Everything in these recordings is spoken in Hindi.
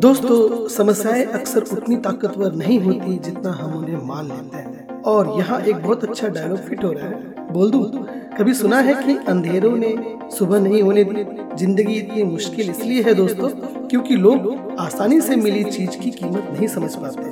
दोस्तों, समस्याएँ अक्सर उतनी ताकतवर नहीं होती जितना हम उन्हें मान लेते हैं। और यहाँ एक बहुत अच्छा डायलॉग फिट हो रहा है। बोल दूँ? कभी सुना है कि अंधेरों ने सुबह नहीं होने दी? ज़िंदगी इतनी मुश्किल इसलिए है दोस्तों, क्योंकि लोग आसानी से मिली चीज़ की कीमत नहीं समझ पाते।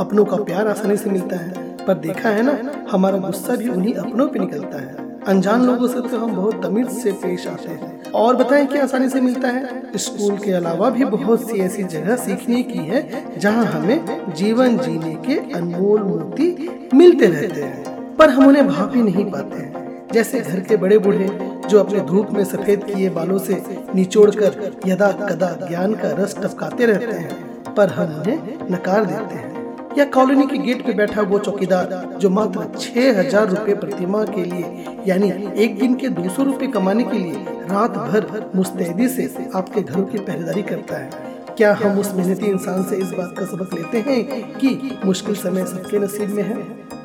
अपनों का प्यार आसानी से मिलता है। पर देखा है ना, हमारा गुस्सा भी उन्हीं अपनों पे निकलता है। अनजान लोगों से तो हम बहुत तमीज से पेश आते हैं। और बताएँ कि आसानी से मिलता है। स्कूल के अलावा भी बहुत सी ऐसी जगह सीखने की है, जहाँ हमें जीवन जीने के अनमोल मोती मिलते रहते हैं। पर हम उन्हें भाप ही नहीं पाते हैं। जैसे घर के बड़े बूढ़े, जो अपने धूप में सफ़ेद किए बालों से निचोड़ कर यदा कदा ज्ञान का रस टपकाते रहते हैं, पर हम उन्हें नकार देते हैं। या कॉलोनी के गेट पे बैठा वो चौकीदार, जो मात्र छह हज़ार रूपए प्रतिमा के लिए, यानी एक दिन के दो सौ रूपए कमाने के लिए रात भर मुस्तैदी से आपके घरों की पहरेदारी करता है। क्या हम उस मेहनती इंसान से इस बात का सबक लेते हैं कि मुश्किल समय सबके नसीब में है?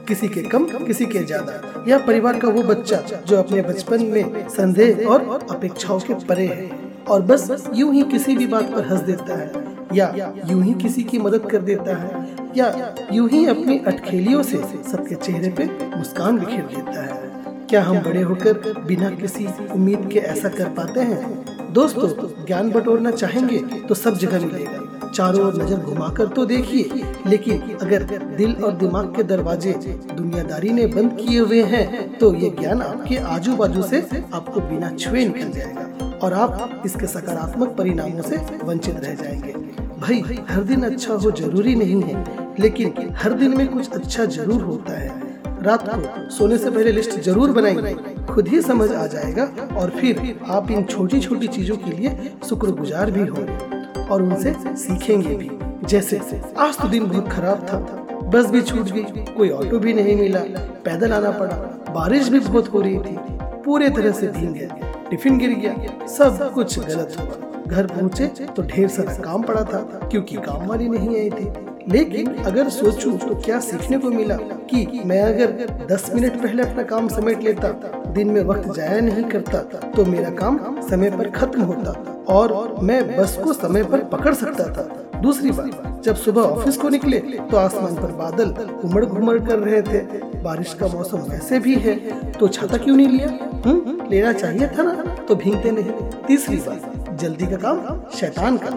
किसी के कम, किसी के ज़्यादा। या परिवार का वो बच्चा, जो अपने बचपन में संदेह और अपेक्षाओं के परे है और बस यूँ ही किसी भी बात पर हंस देता है या यूँ ही किसी की मदद कर देता है। या यूँ ही अपनी अटखेलियों से सबके चेहरे पे मुस्कान बिखेर देता है। क्या हम बड़े होकर बिना किसी उम्मीद के ऐसा कर पाते हैं? दोस्तों, ज्ञान बटोरना चाहेंगे तो सब जगह मिलेगा। चारों ओर नज़र घुमाकर तो देखिए, लेकिन अगर दिल और दिमाग के दरवाजे दुनियादारी ने बंद किए हुए हैं तो ये ज्ञान आपके आजू बाजू से आपको बिना छुए निकल जाएगा और आप इसके सकारात्मक परिणामों से वंचित रह जाएँगे। भाई, हर दिन अच्छा हो ज़रूरी नहीं है। लेकिन हर दिन में कुछ अच्छा ज़रूर होता है। रात को सोने से पहले लिस्ट ज़रूर बनाएँगे खुद ही समझ आ जाएगा और फिर आप इन छोटी छोटी चीज़ों के लिए शुक्रगुजार भी होंगे और उनसे सीखेंगे भी। जैसे, आज तो दिन बहुत खराब था। बस भी छूट गई, कोई ऑटो भी नहीं मिला, पैदल आना पड़ा, बारिश भी बहुत हो रही थी, पूरे तरह से भीग गए टिफ़िन गिर गया, सब कुछ गलत हुआ। घर पहुँचे तो ढेर सारा काम पड़ा था, क्योंकि काम वाली नहीं आई थी। लेकिन अगर सोचूं तो क्या सीखने को मिला कि मैं अगर 10 मिनट पहले अपना काम समेट लेता, दिन में वक्त जाया नहीं करता तो मेरा काम समय पर खत्म होता और मैं बस को समय पर पकड़ सकता था। दूसरी बात, जब सुबह ऑफ़िस को निकले तो आसमान पर बादल उमड़ घुमड़ कर रहे थे। बारिश का मौसम वैसे भी है तो छाता क्यों नहीं लिया? हम्म लेना चाहिए था ना तो भीगते नहीं। तीसरी बात, जल्दी का काम शैतान का।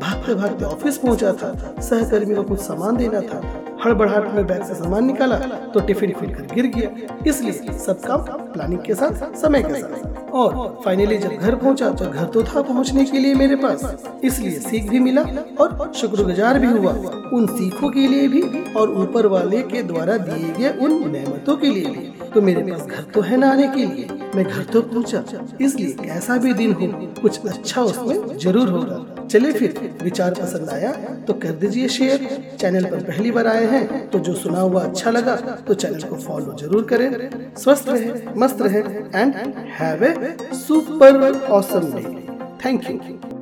भागते भागते ऑफ़िस पहुँचा था। सहकर्मी को कुछ सामान देना था। हड़बड़ाहट में बैग से सामान निकाला तो टिफ़िन खुलकर गिर गया। इसलिए सब काम प्लानिंग के साथ, समय के साथ। और फाइनली जब घर पहुँचा तो घर तो था पहुँचने के लिए मेरे पास। इसलिए सीख भी मिला और शुक्रगुजार भी हुआ उन सीखों के लिए भी और ऊपर वाले के द्वारा दिए गए उन नेमतों के लिए भी। तो मेरे पास घर तो है ना आने के लिए। मैं घर तो पहुँचा। इसलिए कैसा भी दिन हो, कुछ अच्छा उसमें ज़रूर होगा चले फिर विचार पसंद आया तो कर दीजिए शेयर चैनल पर पहली बार आए हैं तो जो सुना हुआ अच्छा लगा तो चैनल को फॉलो ज़रूर करें। स्वस्थ रहे, मस्त रहे and have a super awesome day thank you